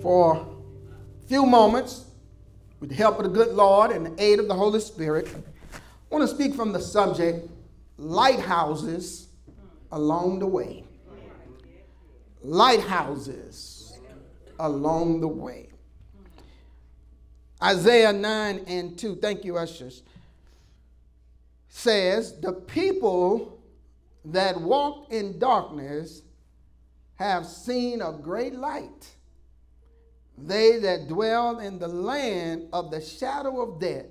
for a few moments, with the help of the good Lord and the aid of the Holy Spirit, I want to speak from the subject lighthouses along the way. Lighthouses along the way. Isaiah 9 and 2, thank you, ushers, says, The people that walked in darkness have seen a great light. They that dwell in the land of the shadow of death,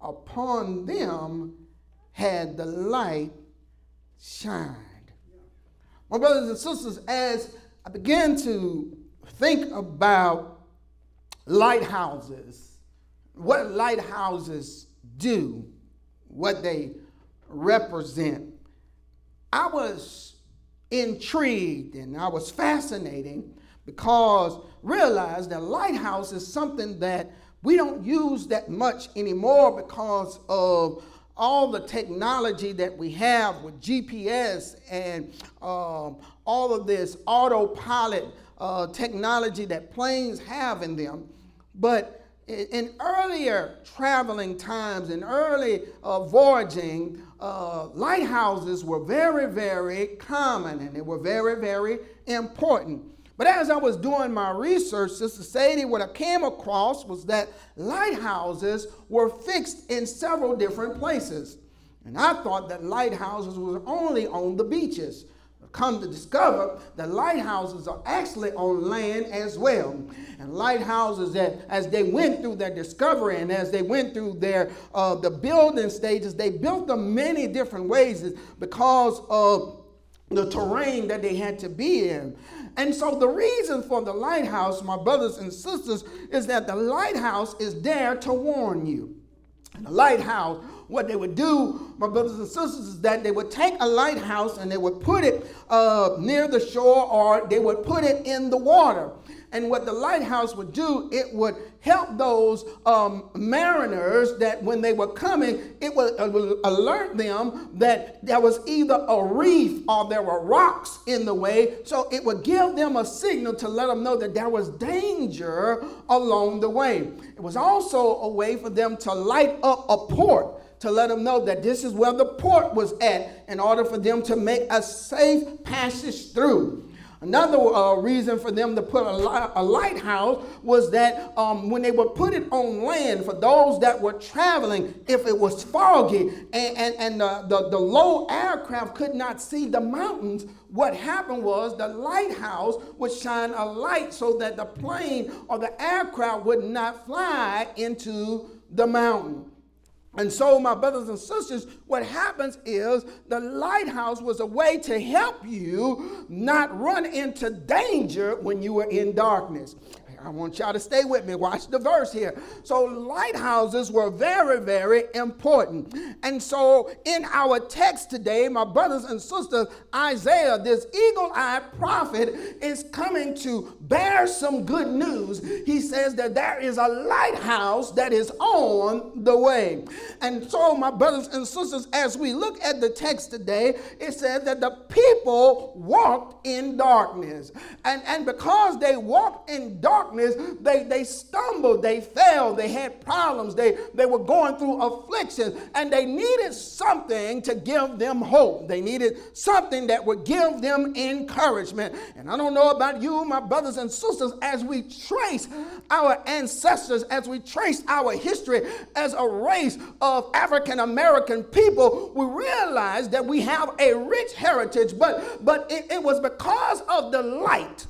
upon them had the light shined. My brothers and sisters, as I began to think about lighthouses, what lighthouses do, what they represent, I was intrigued and I was fascinating because realize that lighthouse is something that we don't use that much anymore because of all the technology that we have with GPS and um, all of this autopilot uh, technology that planes have in them. But in earlier traveling times, and early uh, voyaging, uh, lighthouses were very, very common and they were very, very important. But as I was doing my research, Sister Sadie, what I came across was that lighthouses were fixed in several different places. And I thought that lighthouses were only on the beaches. Come to discover that lighthouses are actually on land as well. And lighthouses that, as they went through their discovery and as they went through their uh, the building stages, they built them many different ways because of the terrain that they had to be in. And so the reason for the lighthouse, my brothers and sisters, is that the lighthouse is there to warn you. And the lighthouse, what they would do, my brothers and sisters, is that they would take a lighthouse and they would put it uh, near the shore or they would put it in the water. And what the lighthouse would do, it would help those um, mariners that when they were coming, it would, it would, alert them that there was either a reef or there were rocks in the way. So it would give them a signal to let them know that there was danger along the way. It was also a way for them to light up a port to let them know that this is where the port was at in order for them to make a safe passage through. Another uh, reason for them to put a, a lighthouse was that um, when they would put it on land for those that were traveling, if it was foggy and, and, and the, the, the low aircraft could not see the mountains, what happened was the lighthouse would shine a light so that the plane or the aircraft would not fly into the mountain. And so, my brothers and sisters, what happens is the lighthouse was a way to help you not run into danger when you were in darkness. I want y'all to stay with me. Watch the verse here. So, lighthouses were very, very important. And so, in our text today, my brothers and sisters, Isaiah, this eagle eyed prophet, is coming to bear some good news. He says that there is a lighthouse that is on the way. And so, my brothers and sisters, as we look at the text today, it says that the people walked in darkness. And, and because they walked in darkness, darkness, they, they stumbled, they fell, they had problems, they, they were going through afflictions, and they needed something to give them hope. They needed something that would give them encouragement. And I don't know about you, my brothers and sisters, as we trace our ancestors, as we trace our history as a race of African American people, we realize that we have a rich heritage, but, but it, it was because of the light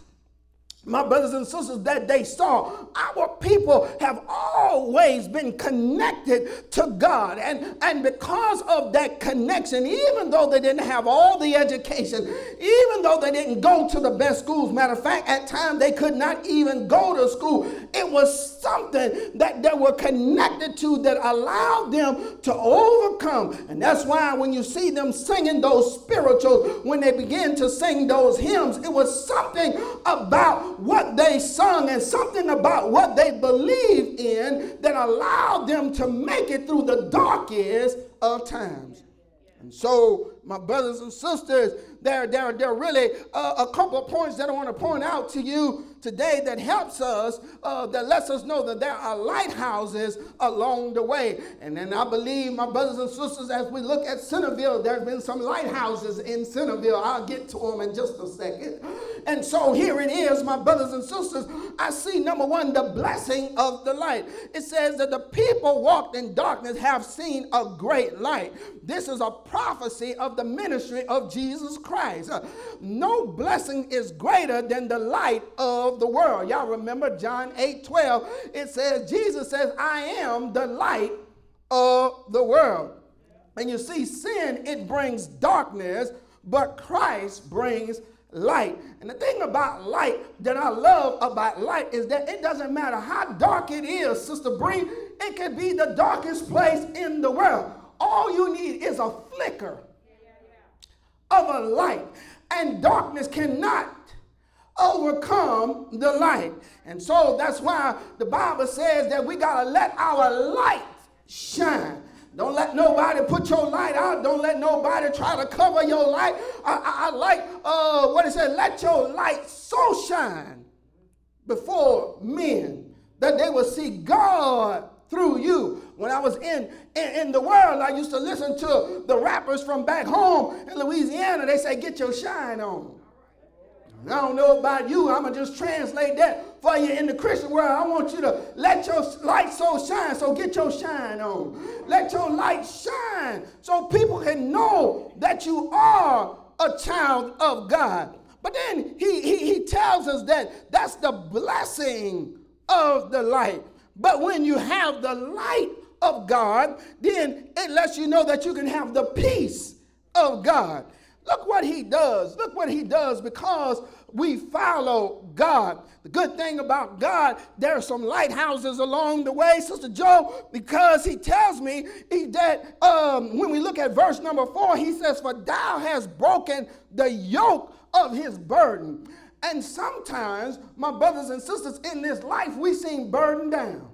my brothers and sisters, that they saw our people have always been connected to God. And, and because of that connection, even though they didn't have all the education, even though they didn't go to the best schools, matter of fact, at times they could not even go to school, it was something that they were connected to that allowed them to overcome. And that's why when you see them singing those spirituals, when they begin to sing those hymns, it was something about what they sung and something about what they believed in that allowed them to make it through the darkest of times. And so, my brothers and sisters, there, there, there are really a couple of points that I want to point out to you today that helps us, uh, that lets us know that there are lighthouses along the way. And then I believe, my brothers and sisters, as we look at Centerville, there's been some lighthouses in Centerville. I'll get to them in just a second. And so here it is, my brothers and sisters. I see number one, the blessing of the light. It says that the people walked in darkness have seen a great light. This is a prophecy of the ministry of Jesus Christ. No blessing is greater than the light of the world. Y'all remember John 8 12? It says, Jesus says, I am the light of the world. And you see, sin, it brings darkness, but Christ brings light. And the thing about light that I love about light is that it doesn't matter how dark it is, Sister Bree, it can be the darkest place in the world. All you need is a flicker of a light, and darkness cannot overcome the light. And so that's why the Bible says that we got to let our light shine. Don't let nobody put your light out. Don't let nobody try to cover your light. I, I, I like uh, what it said. Let your light so shine before men that they will see God through you. When I was in, in, in, the world, I used to listen to the rappers from back home in Louisiana. They say, get your shine on. I don't know about you. I'm going to just translate that for you in the Christian world. I want you to let your light so shine. So get your shine on. Let your light shine so people can know that you are a child of God. But then he, he, he tells us that that's the blessing of the light. But when you have the light of God, then it lets you know that you can have the peace of God. Look what he does. Look what he does because we follow God. The good thing about God, there are some lighthouses along the way, Sister Joe, because he tells me that um, when we look at verse number four, he says, For thou hast broken the yoke of his burden. And sometimes, my brothers and sisters, in this life, we seem burdened down.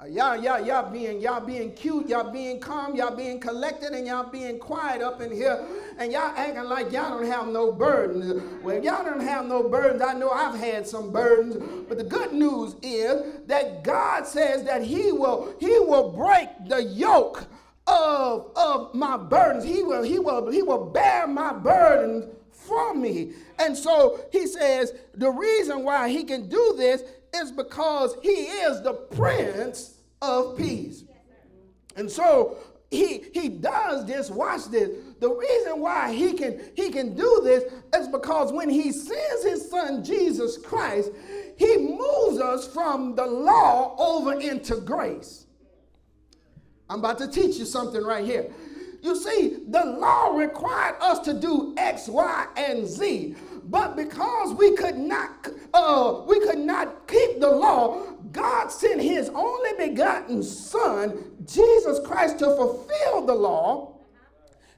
Uh, y'all, y'all, y'all being, y'all being cute, y'all being calm, y'all being collected, and y'all being quiet up in here, and y'all acting like y'all don't have no burdens. Well, y'all don't have no burdens. I know I've had some burdens, but the good news is that God says that He will, He will break the yoke of, of my burdens. He will, He will, He will bear my burdens for me. And so He says the reason why He can do this is because he is the Prince of Peace. And so he he does this watch this. The reason why he can he can do this is because when he sends his son jesus christ he moves us from the law over into grace. I'm about to teach you something right here. You see the law required us to do x y and z but because we could not, uh, we could not keep the law, God sent His only begotten Son, Jesus Christ, to fulfill the law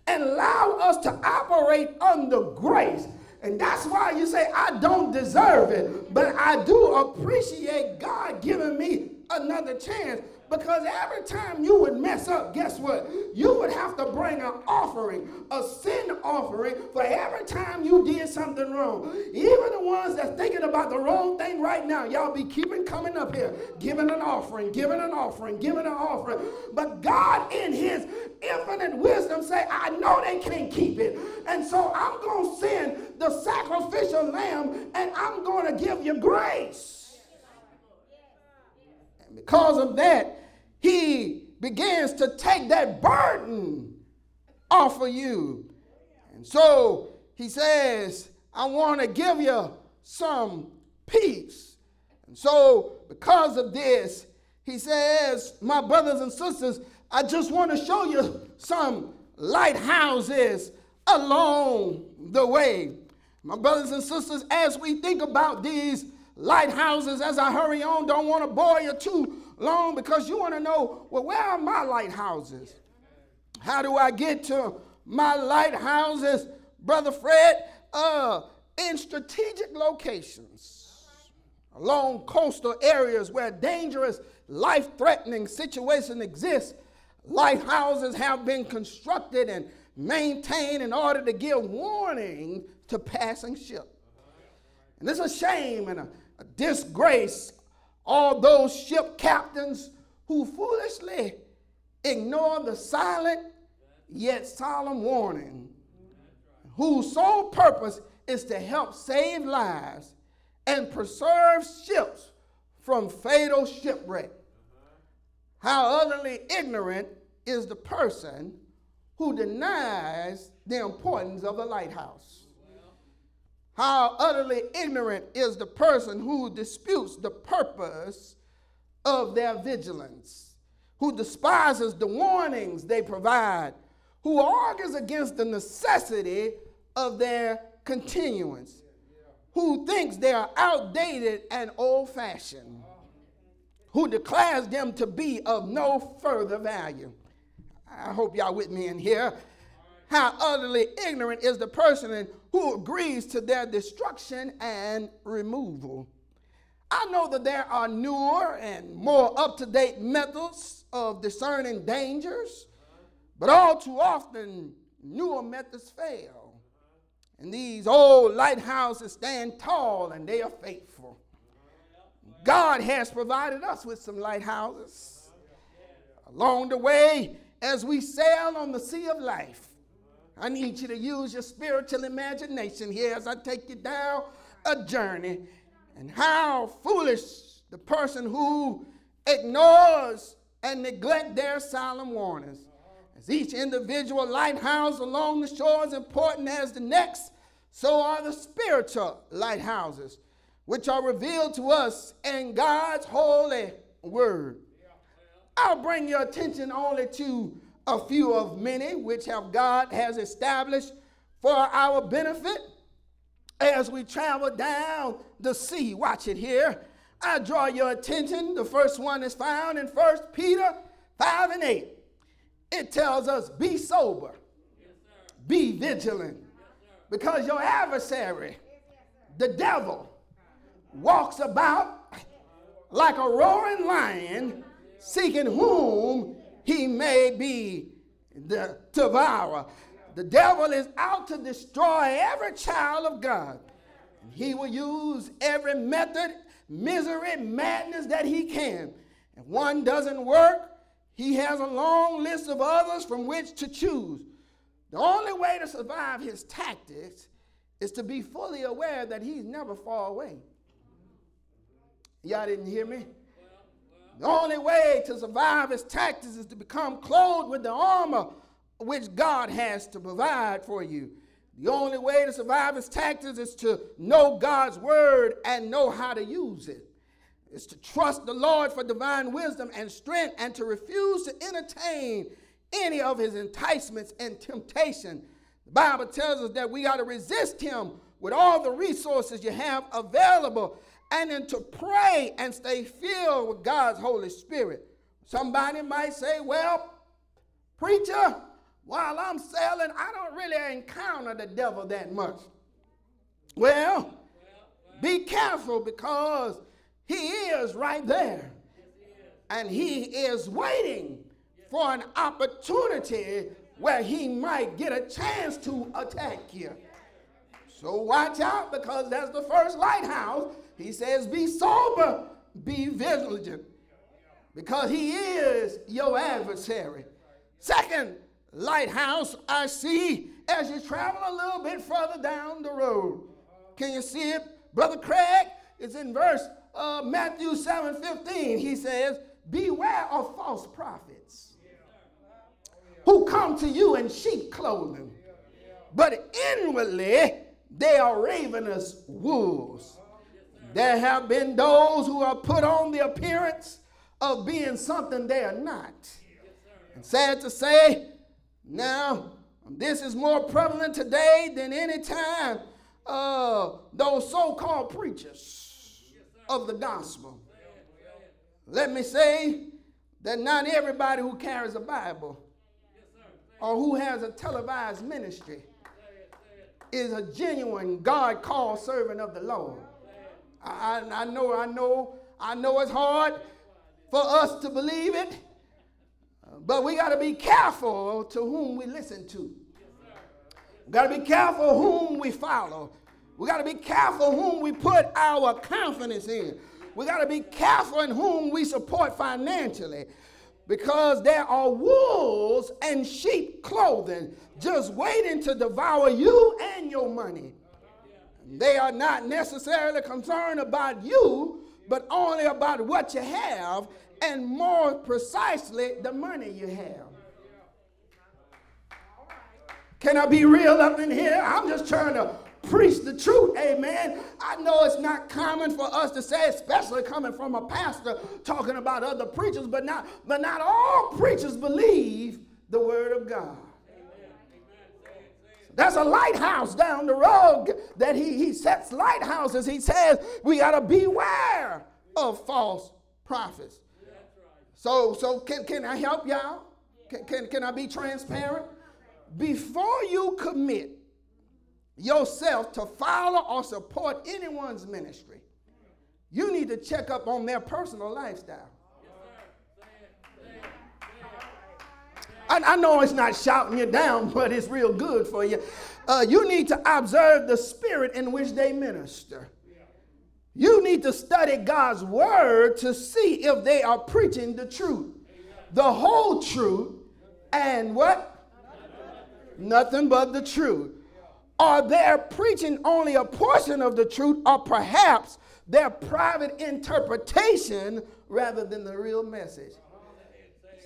and allow us to operate under grace. And that's why you say, I don't deserve it, but I do appreciate God giving me another chance because every time you would mess up, guess what? You would have to bring an offering, a sin offering, for every time you did something wrong. Even the ones that's thinking about the wrong thing right now, y'all be keeping coming up here, giving an offering, giving an offering, giving an offering. But God, in His infinite wisdom, say, I know they can't keep it. And so I'm going to send the sacrificial lamb and I'm going to give you grace. And because of that, he begins to take that burden off of you. And so he says, I want to give you some peace. And so, because of this, he says, My brothers and sisters, I just want to show you some lighthouses along the way. My brothers and sisters, as we think about these lighthouses, as I hurry on, don't want to bore you too long because you want to know, well, where are my lighthouses? How do I get to my lighthouses, Brother Fred? Uh, in strategic locations, along coastal areas where dangerous, life threatening situations exist, lighthouses have been constructed and maintained in order to give warning to passing ships. And it's a shame and a, a disgrace all those ship captains who foolishly ignore the silent yet solemn warning, whose sole purpose is to help save lives and preserve ships from fatal shipwreck. How utterly ignorant is the person who denies the importance of the lighthouse. How utterly ignorant is the person who disputes the purpose of their vigilance, who despises the warnings they provide, who argues against the necessity of their continuance, who thinks they are outdated and old fashioned, who declares them to be of no further value. I hope y'all with me in here. How utterly ignorant is the person who agrees to their destruction and removal. I know that there are newer and more up to date methods of discerning dangers, but all too often, newer methods fail. And these old lighthouses stand tall and they are faithful. God has provided us with some lighthouses. Along the way, as we sail on the sea of life, I need you to use your spiritual imagination here as I take you down a journey and how foolish the person who ignores and neglect their solemn warnings. As each individual lighthouse along the shore is important as the next, so are the spiritual lighthouses, which are revealed to us in God's holy word. I'll bring your attention only to a few of many which have God has established for our benefit as we travel down the sea. Watch it here. I draw your attention. The first one is found in 1 Peter 5 and 8. It tells us, be sober, be vigilant, because your adversary, the devil, walks about like a roaring lion, seeking whom he may be the devourer. The devil is out to destroy every child of God. He will use every method, misery, madness that he can. If one doesn't work, he has a long list of others from which to choose. The only way to survive his tactics is to be fully aware that he's never far away. Y'all didn't hear me? The only way to survive his tactics is to become clothed with the armor which God has to provide for you. The only way to survive his tactics is to know God's word and know how to use it. It's to trust the Lord for divine wisdom and strength and to refuse to entertain any of his enticements and temptation. The Bible tells us that we got to resist him with all the resources you have available and then to pray and stay filled with God's Holy Spirit. Somebody might say, Well, preacher, while I'm sailing, I don't really encounter the devil that much. Well, be careful because he is right there. And he is waiting for an opportunity where he might get a chance to attack you. So watch out because that's the first lighthouse he says, Be sober, be vigilant, because he is your adversary. Second lighthouse I see as you travel a little bit further down the road. Can you see it? Brother Craig It's in verse uh, Matthew 7 15. He says, Beware of false prophets who come to you in sheep clothing, but inwardly they are ravenous wolves. There have been those who are put on the appearance of being something they are not. And sad to say, now this is more prevalent today than any time uh, those so called preachers of the gospel. Let me say that not everybody who carries a Bible or who has a televised ministry is a genuine God called servant of the Lord. I, I know, I know, I know it's hard for us to believe it, but we got to be careful to whom we listen to. We got to be careful whom we follow. We got to be careful whom we put our confidence in. We got to be careful in whom we support financially because there are wolves and sheep clothing just waiting to devour you and your money. They are not necessarily concerned about you, but only about what you have, and more precisely, the money you have. Can I be real up in here? I'm just trying to preach the truth, amen. I know it's not common for us to say, especially coming from a pastor talking about other preachers, but not, but not all preachers believe the word of God. There's a lighthouse down the road that he, he sets lighthouses. He says we got to beware of false prophets. So, so can, can I help y'all? Can, can, can I be transparent? Before you commit yourself to follow or support anyone's ministry, you need to check up on their personal lifestyle. I, know it's not shouting you down, but it's real good for you. Uh, you need to observe the spirit in which they minister. You need to study God's word to see if they are preaching the truth, the whole truth, and what? Nothing but the truth. Are they preaching only a portion of the truth, or perhaps their private interpretation rather than the real message?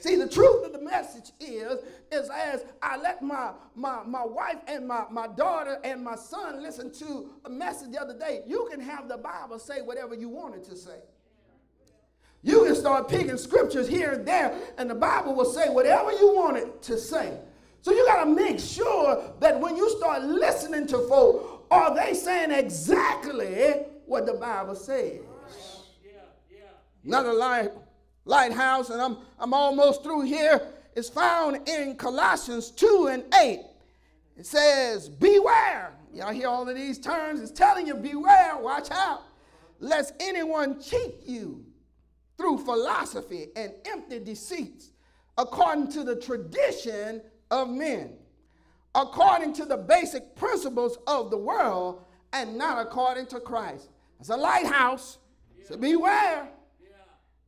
See, the truth of the message is, is as I let my, my, my wife and my, my daughter and my son listen to a message the other day, you can have the Bible say whatever you want it to say. You can start picking scriptures here and there, and the Bible will say whatever you want it to say. So you got to make sure that when you start listening to folk, are they saying exactly what the Bible says? Not a yeah. Lighthouse, and I'm, I'm almost through here, is found in Colossians 2 and 8. It says, Beware. Y'all hear all of these terms? It's telling you, beware, watch out, lest anyone cheat you through philosophy and empty deceits, according to the tradition of men, according to the basic principles of the world, and not according to Christ. It's a lighthouse, so beware.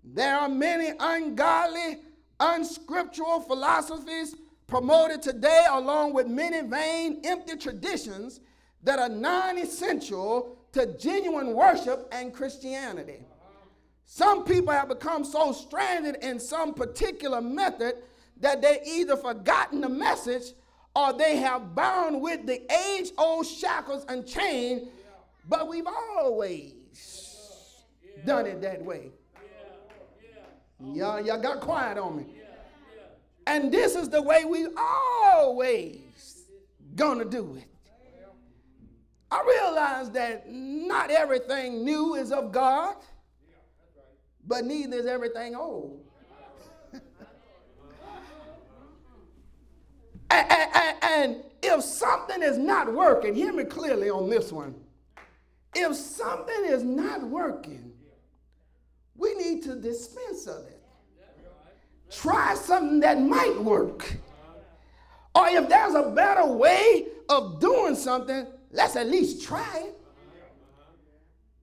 There are many ungodly, unscriptural philosophies promoted today, along with many vain, empty traditions that are non essential to genuine worship and Christianity. Some people have become so stranded in some particular method that they either forgotten the message or they have bound with the age old shackles and chain, but we've always done it that way. Y'all, y'all got quiet on me. And this is the way we always gonna do it. I realize that not everything new is of God, but neither is everything old. and, and, and if something is not working, hear me clearly on this one. If something is not working, we need to dispense of it. Try something that might work. Or if there's a better way of doing something, let's at least try it.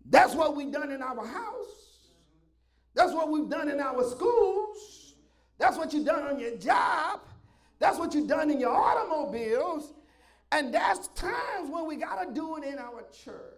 That's what we've done in our house. That's what we've done in our schools. That's what you've done on your job. That's what you've done in your automobiles. And that's times when we got to do it in our church.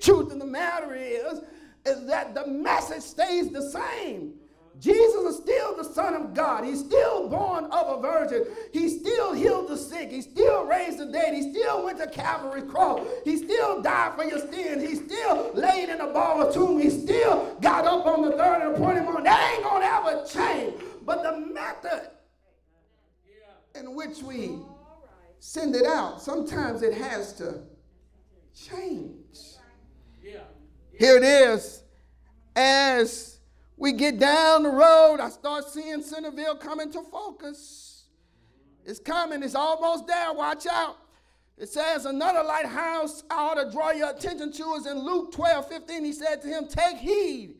Truth of the matter is, is that the message stays the same. Jesus is still the Son of God. He's still born of a virgin. He still healed the sick. He still raised the dead. He still went to Calvary cross. He still died for your sins. He still laid in a borrowed tomb. He still got up on the third and appointed morning. That ain't going to ever change. But the method in which we send it out, sometimes it has to change. Here it is as we get down the road, I start seeing Centerville coming to focus. It's coming, it's almost there. Watch out. It says, Another lighthouse I ought to draw your attention to is in Luke 12 15. He said to him, Take heed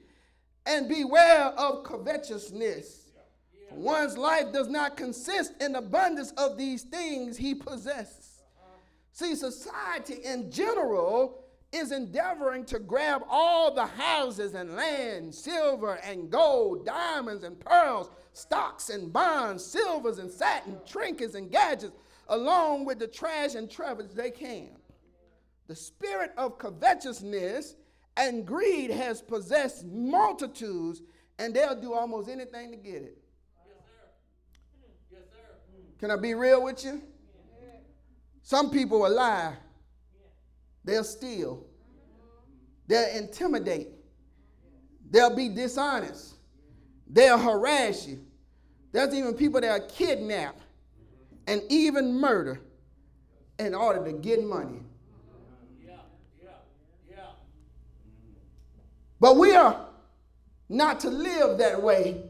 and beware of covetousness. One's life does not consist in abundance of these things he possesses. See, society in general is endeavoring to grab all the houses and land, silver and gold, diamonds and pearls, stocks and bonds, silvers and satin, trinkets and gadgets, along with the trash and treasures they can. The spirit of covetousness and greed has possessed multitudes, and they'll do almost anything to get it. Yes, sir. Yes, sir. Can I be real with you? Some people will lie They'll steal. They'll intimidate. They'll be dishonest. They'll harass you. There's even people that are kidnap and even murder in order to get money. Yeah, yeah, yeah. But we are not to live that way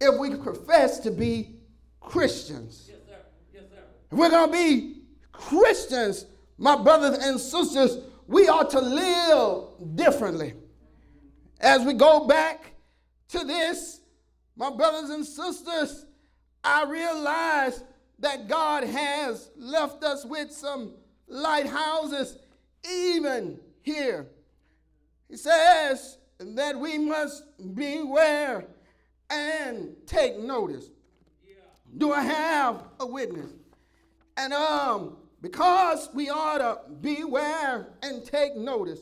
if we profess to be Christians. Yes, sir. Yes, sir. If we're going to be Christians, my brothers and sisters, we are to live differently. As we go back to this, my brothers and sisters, I realize that God has left us with some lighthouses even here. He says that we must beware and take notice. Yeah. Do I have a witness? And um, because we ought to beware and take notice.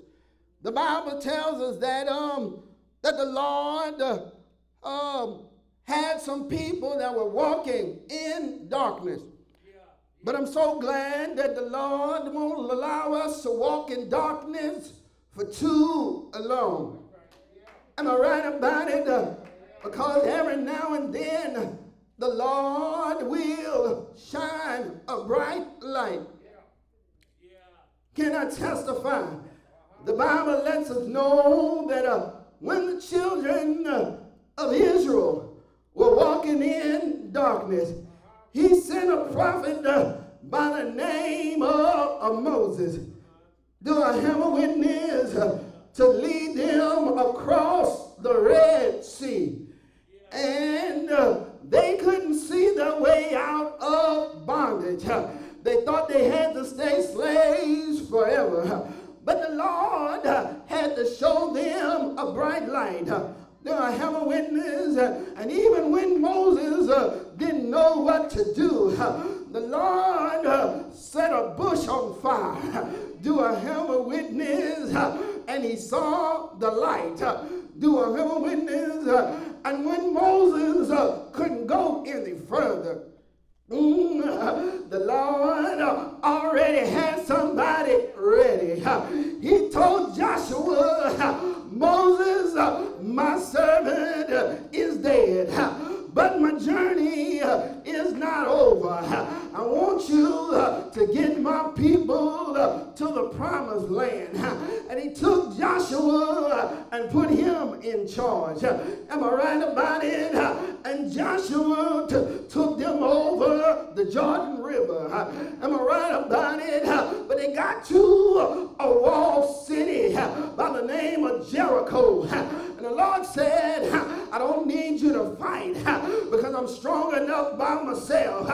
The Bible tells us that um that the Lord uh, um, had some people that were walking in darkness. But I'm so glad that the Lord won't allow us to walk in darkness for too long. Am I right about it? Uh, because every now and then the Lord will shine a bright light. Can I testify? The Bible lets us know that uh, when the children uh, of Israel were walking in darkness, he sent a prophet uh, by the name of, of, Moses. Do I have a witness uh, to lead them across the Red Sea? And uh, they couldn't see their way out of bondage. They thought they had to stay slaves forever. But the Lord had to show them a bright light. I have a witness, and even when Moses didn't know what to do, the Lord set a bush on fire. Do I have a witness? And he saw the light. Do a witness? Uh, and when Moses uh, couldn't go any further, mm, uh, the Lord uh, already had somebody ready. He told Joshua, Moses, my servant, is dead but my journey uh, is not over. I want you uh, to get my people uh, to the promised land. And he took Joshua and put him in charge. Am I right about it? And Joshua took them over the Jordan River. Am I right about it? But they got to a walled city by the name of Jericho. And the Lord said, I don't need fight because I'm strong enough by myself.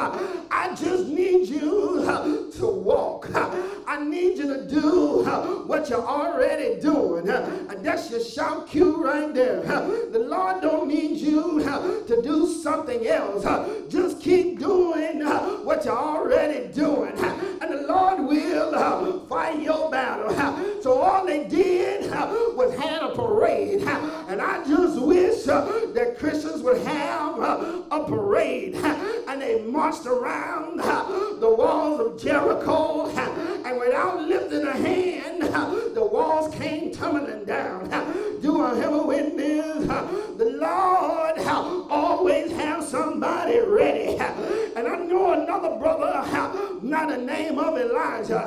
I just need you to walk. I need you to do what you're already doing. And that's your shout cue right there. The Lord don't need you to do something else. Just keep doing what you're already doing. And the Lord will fight your battle. So all they did was had a parade. And I just wish that Christians would have a parade and they marched around the walls of Jericho and without lifting a hand, the walls came tumbling down. Do I have a witness? The Lord always have somebody ready. And I know another brother, not the name of Elijah,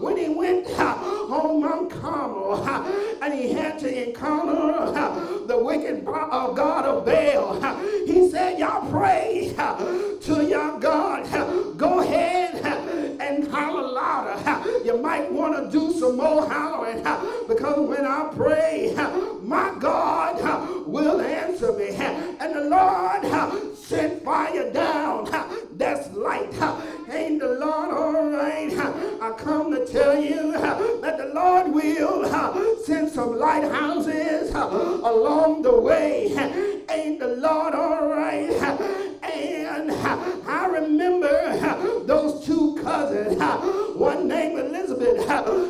when he went home on Mount Carmel and he had to encounter the wicked uh, God of Baal. He said, Y'all pray to your God. Go ahead and holler louder. You might want to do some more hollering because when I pray, my God will answer me. And the Lord sent fire down. That's light. Ain't the Lord all right? I come to tell you that the Lord will send some lighthouses along the way. Ain't the Lord all right? And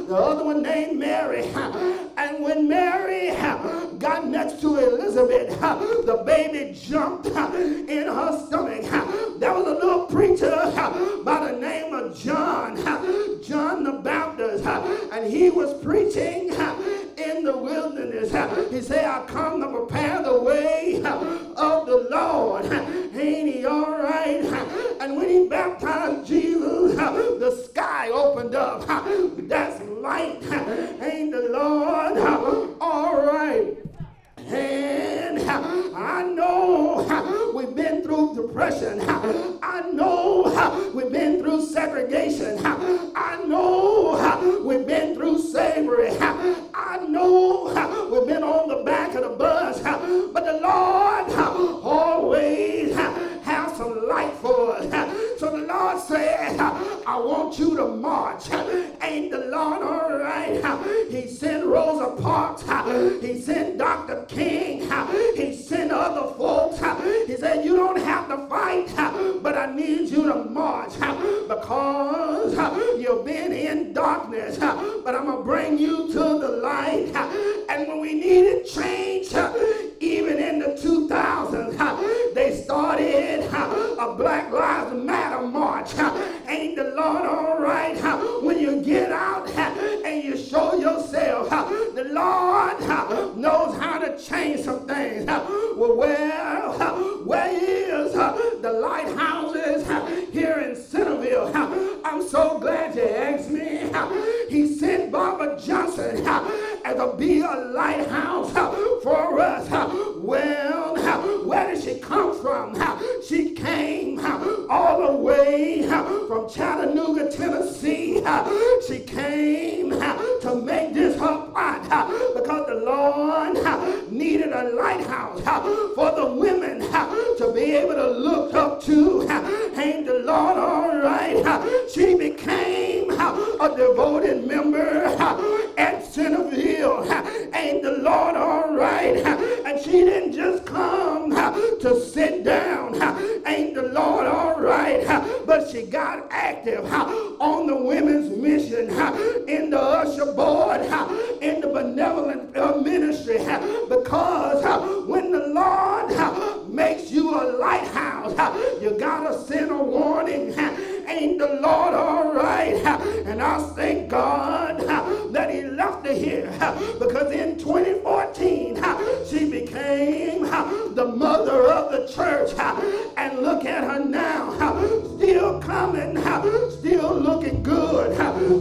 the other one named Mary. And when Mary got next to Elizabeth, the baby jumped in her stomach. There was a little preacher by the name of John, John the Baptist, and he was preaching in the wilderness. He said, I come to prepare the way of the Lord. Ain't he but I'm going to bring you to the light. And when we needed change, even in the 2000s, they started a Black Lives Matter march. Ain't the Lord all right? When you She became a devoted member at Centerville. Ain't the Lord all right? And she didn't just come to sit down. Ain't the Lord all right? But she got active on the women's mission in the usher board in the benevolent ministry because Lord all right? And I thank God that He left her here because in 2014 she became the mother of the church. And look at her now, still coming, still looking good,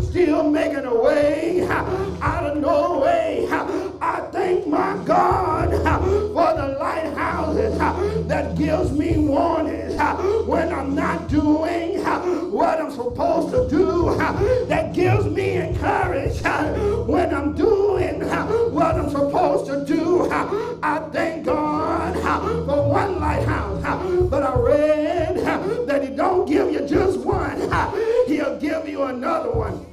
still making a way out of no way. I thank my God that gives me warning when I'm not doing what I'm supposed to do, that gives me encouragement when I'm doing what I'm supposed to do. I thank God for one lighthouse, but I read that He don't give you just one, He'll give you another one.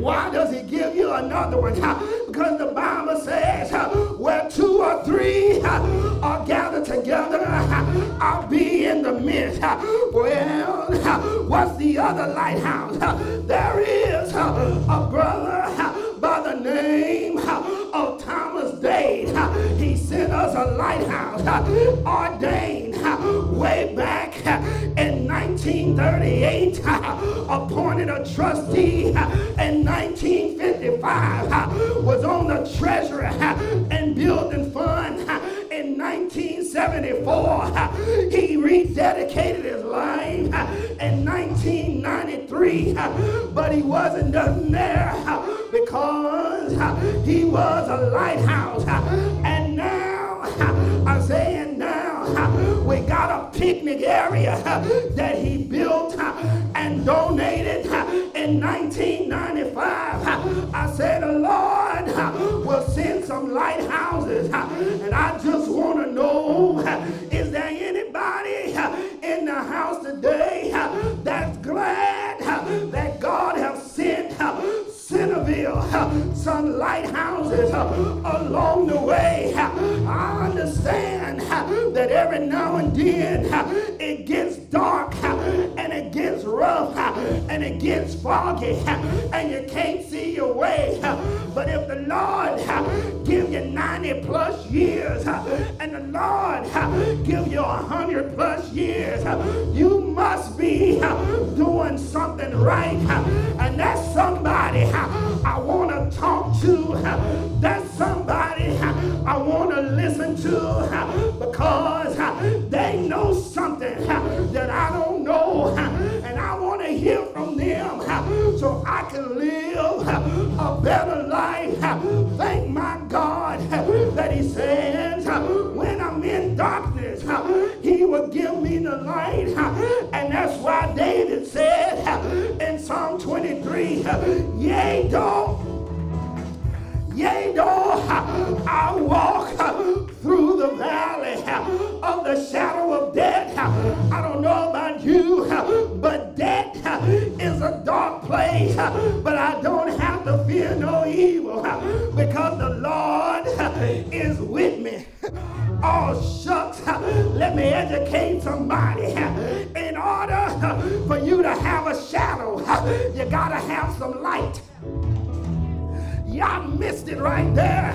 Why does he give you another one? Because the Bible says, where two or three are gathered together, I'll be in the midst. Well, what's the other lighthouse? There is a brother by the name of Thomas Dade. He sent us a lighthouse uh, ordained uh, way back uh, in 1938, appointed a trustee in 1955, was on the treasury and building fund in 1974. He rededicated his life in 1993, but he wasn't done there because he was a lighthouse. And now I'm saying now we got a picnic area that he built and donated in 1995. I said the Lord will send some lighthouses and I just want to know is there anybody in the house today that's glad that build some lighthouses along the way. I understand that every now and then it gets dark and it gets rough and it gets foggy and you can't see your way. But if the Lord give you 90 plus years and the Lord give you 100 plus years, you must be doing something right. And that's somebody I want to talk to. That's somebody I want to listen to because they know something that I don't know. And I want to hear from them so I can live a better life. Yea, though Yea, though I walk through the valley of the shadow of death. I don't know about you, but death is a dark place. But I don't have to fear no evil because the Lord is with me. Oh, shucks. Let me educate somebody. For you to have a shadow, you got to have some light. Y'all missed it right there.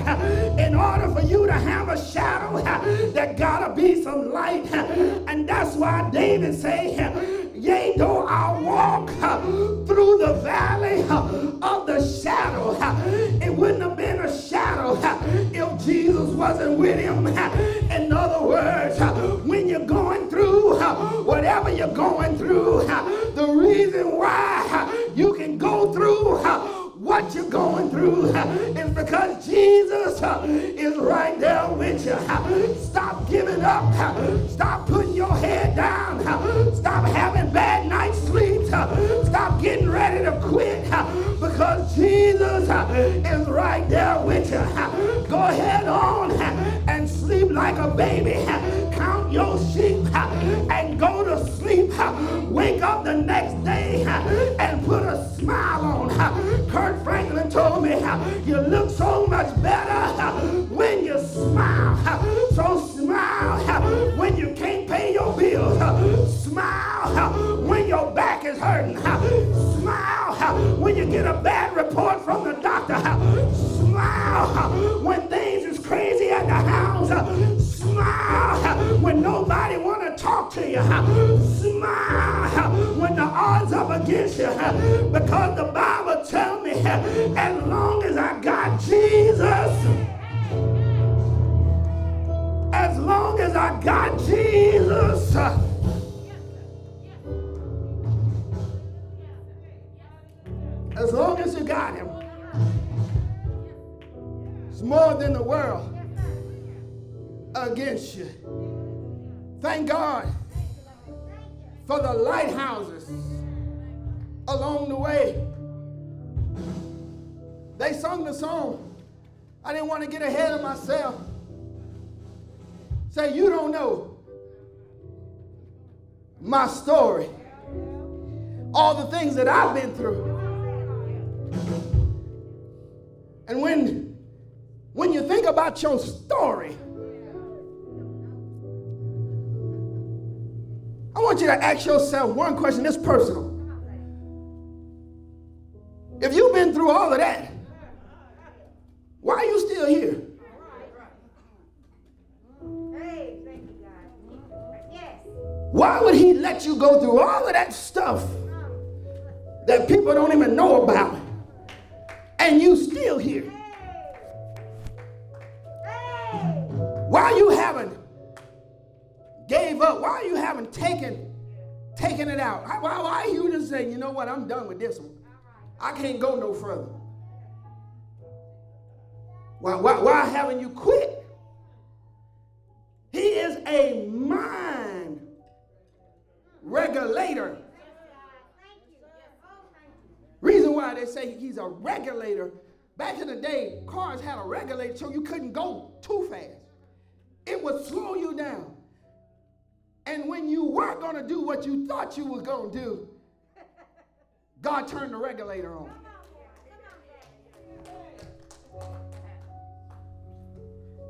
In order for you to have a shadow, there gotta be some light. And that's why David say, Yea, though I walk through the valley of the shadow, it wouldn't have been shadow if Jesus wasn't with him. In other words, when you're going through whatever you're going through, the reason why you can go through what you're going through is because Jesus is right there with you. Stop giving up. Stop putting your head down. Stop having a baby. Count your sheep and go to sleep. Wake up Because the Bible tells me as long as I got Jesus, as long as I got Jesus, as long as you got him, it's more than the world against you. Thank God for the lighthouses along the way. They sung the song. I didn't want to get ahead of myself. Say, you don't know my story, all the things that I've been through. And when, when you think about your story, I want you to ask yourself one question. It's personal. Through all of that, why are you still here? Why would he let you go through all of that stuff that people don't even know about? And you still here? Why you haven't gave up? Why you haven't taken taken it out? Why, why you just saying, you know what, I'm done with this one. I can't go no further. Why, why, why haven't you quit? He is a mind regulator. Reason why they say he's a regulator. Back in the day, cars had a regulator so you couldn't go too fast. It would slow you down. And when you were going to do what you thought you were going to do, God turned the regulator on.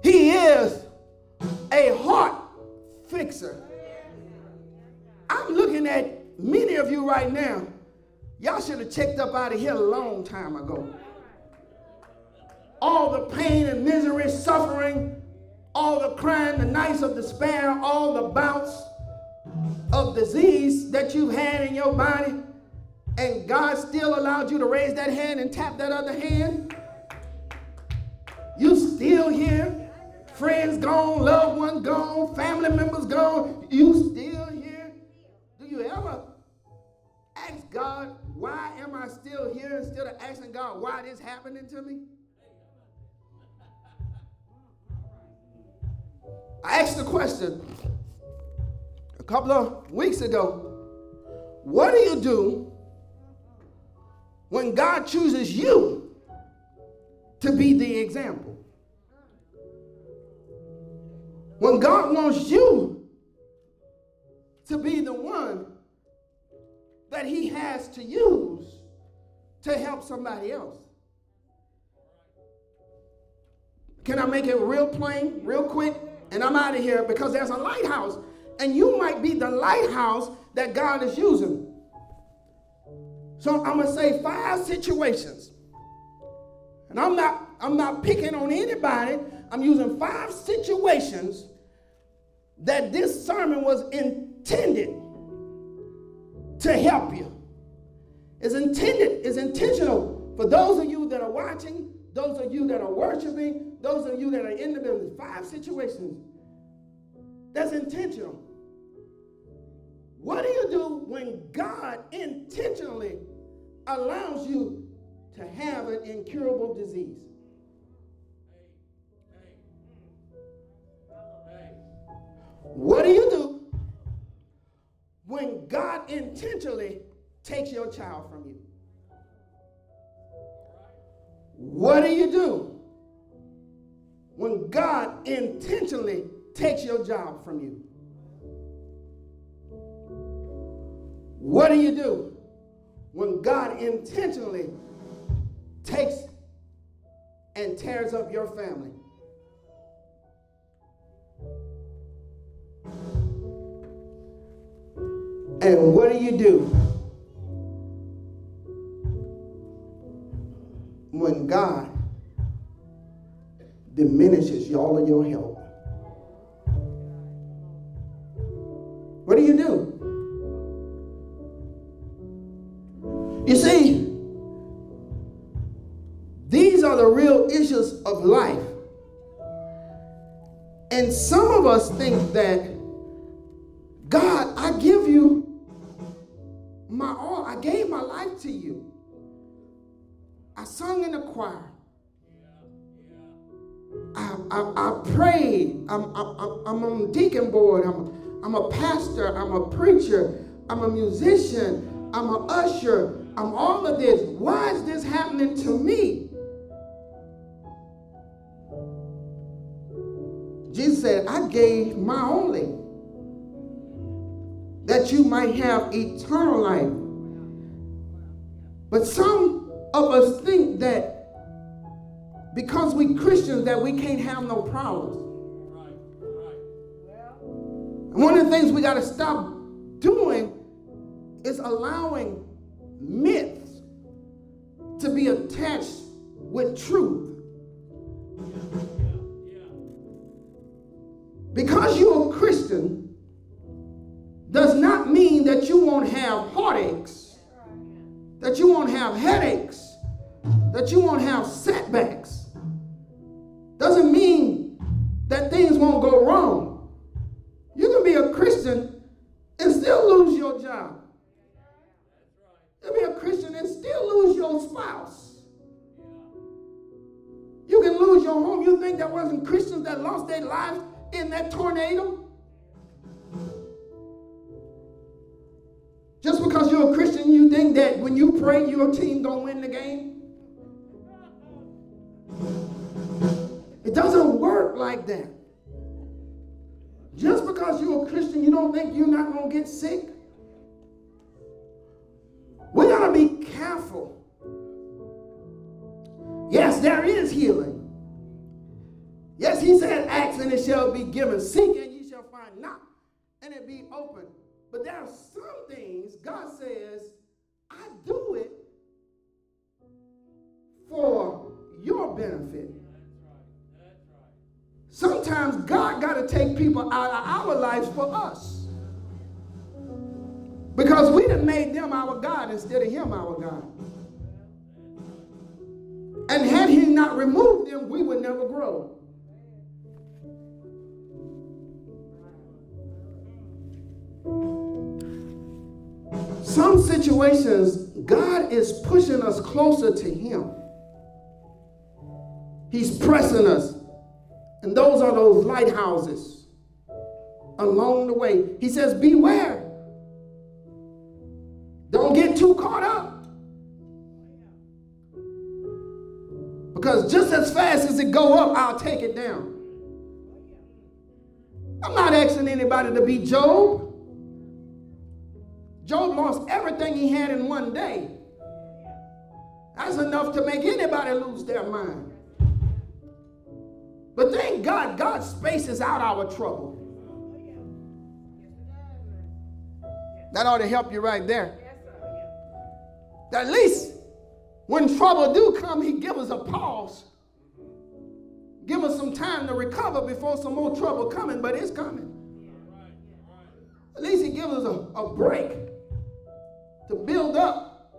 He is a heart fixer. I'm looking at many of you right now. Y'all should have checked up out of here a long time ago. All the pain and misery, suffering, all the crying, the nights of despair, all the bouts of disease that you've had in your body and God still allowed you to raise that hand and tap that other hand. You still here. Friends gone, loved ones gone, family members gone. You still here. Do you ever ask God, why am I still here instead of asking God, why this happening to me? I asked the question a couple of weeks ago what do you do when God chooses you to be the example? When God wants you to be the one that He has to use to help somebody else. Can I make it real plain, real quick? And I'm out of here because there's a lighthouse, and you might be the lighthouse that God is using. So I'm gonna say five situations. And I'm not I'm not picking on anybody. I'm using five situations that this sermon was intended to help you. It's intended, it's intentional for those of you that are watching, those of you that are worshiping, those of you that are in the building. Five situations. That's intentional. What do you do when God intentionally allows you to have an incurable disease? What do you do when God intentionally takes your child from you? What do you do when God intentionally takes your job from you? What do you do when God intentionally takes and tears up your family? And what do you do when God diminishes all of your help? Are the real issues of life. And some of us think that, God, I give you my all. I gave my life to you. I sung in the choir. I, I, I prayed. I'm, I'm, I'm on deacon board. I'm, I'm a pastor. I'm a preacher. I'm a musician. I'm an usher. I'm all of this. Why is this happening to me? Said, I gave my only that you might have eternal life. But some of us think that because we Christians that we can't have no problems. And one of the things we got to stop doing is allowing myths to be attached with truth. Because you're a Christian does not mean that you won't have heartaches, that you won't have headaches, that you won't have setbacks. Doesn't mean that things won't go wrong. You can be a Christian and still lose your job. You can be a Christian and still lose your spouse. You can lose your home. You think there wasn't Christians that lost their lives in that tornado? Just because you're a Christian, you think that when you pray, your team gonna win the game? It doesn't work like that. Just because you're a Christian, you don't think you're not gonna get sick? We gotta be careful. Yes, there is healing. Yes, he said, Ask and it shall be given. Seek and ye shall find. Knock and it be open. But there are some things God says, I do it for your benefit. Sometimes God got to take people out of our lives for us. Because we have made them our God instead of Him our God. And had He not removed them, we would never grow. Some situations, God is pushing us closer to Him. He's pressing us. And those are those lighthouses along the way. He says, Beware. Don't get too caught up. Because just as fast as it go up, I'll take it down. I'm not asking anybody to be Job. Job lost everything he had in one day. That's enough to make anybody lose their mind. But thank God, God spaces out our trouble. That ought to help you right there. At least when trouble do come, he give us a pause. Give us some time to recover before some more trouble coming, but it's coming. At least he gives us a, a break to build up,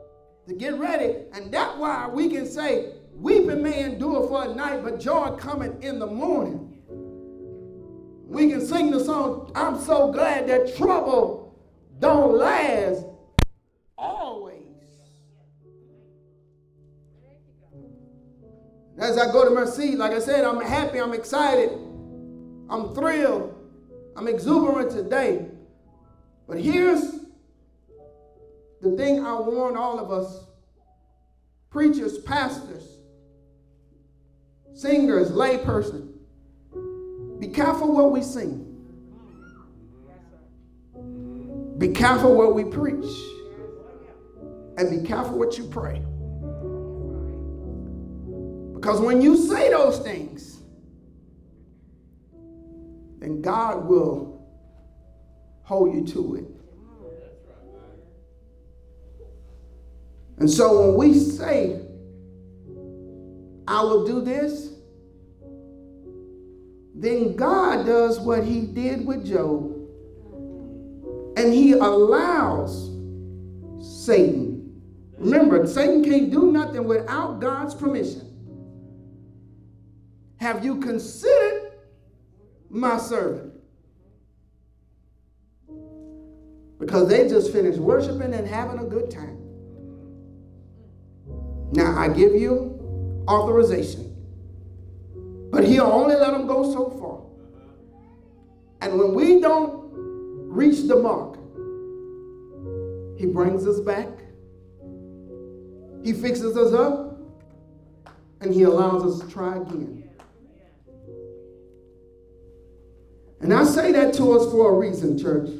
to get ready. And that's why we can say, weeping may endure for a night, but joy coming in the morning. We can sing the song, I'm so glad that trouble don't last always. As I go to my seat, like I said, I'm happy, I'm excited, I'm thrilled, I'm exuberant today. But here's the thing I warn all of us preachers, pastors, singers, layperson be careful what we sing. Be careful what we preach. And be careful what you pray. Because when you say those things, then God will hold you to it. And so when we say, I will do this, then God does what he did with Job. And he allows Satan. Remember, Satan can't do nothing without God's permission. Have you considered my servant? Because they just finished worshiping and having a good time. Now, I give you authorization, but he'll only let them go so far. And when we don't reach the mark, he brings us back, he fixes us up, and he allows us to try again. And I say that to us for a reason, church.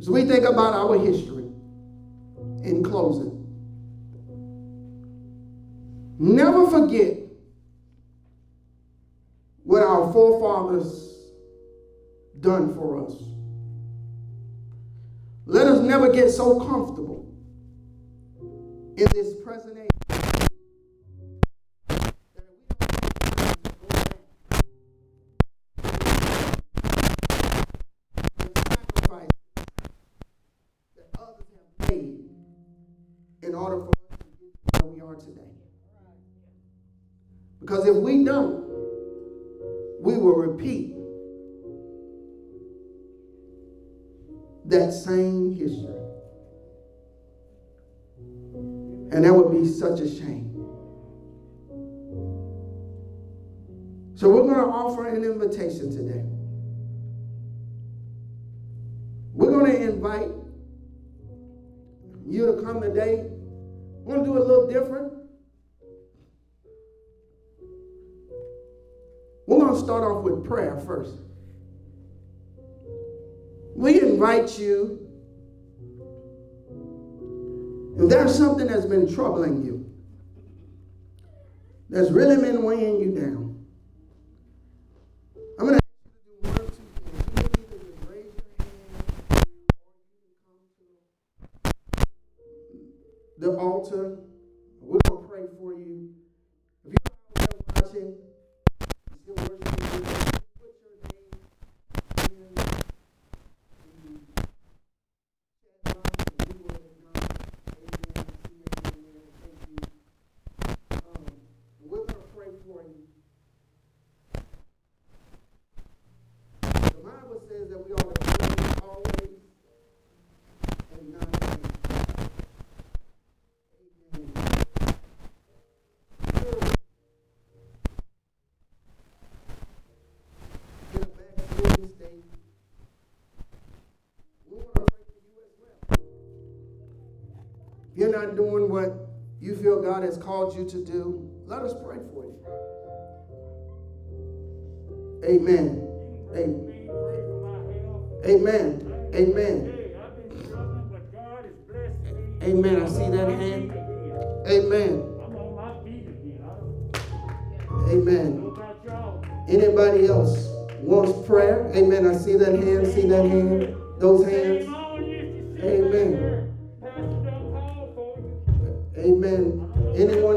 As we think about our history in closing. Never forget what our forefathers done for us. Let us never get so comfortable in this present age. in order for us to get where we are today. Because if we don't, we will repeat that same history. And that would be such a shame. So we're going to offer an invitation today. We're going to invite with prayer first. We invite you, if there's something that's been troubling you, that's really been weighing you down, you're not doing what you feel God has called you to do, let us pray for you. Amen. Amen. Amen. Amen. Amen. I see that hand. Amen. Amen. Anybody else wants prayer? Amen. I see that hand. See that hand. Those hands. Amen. Amen. Anyone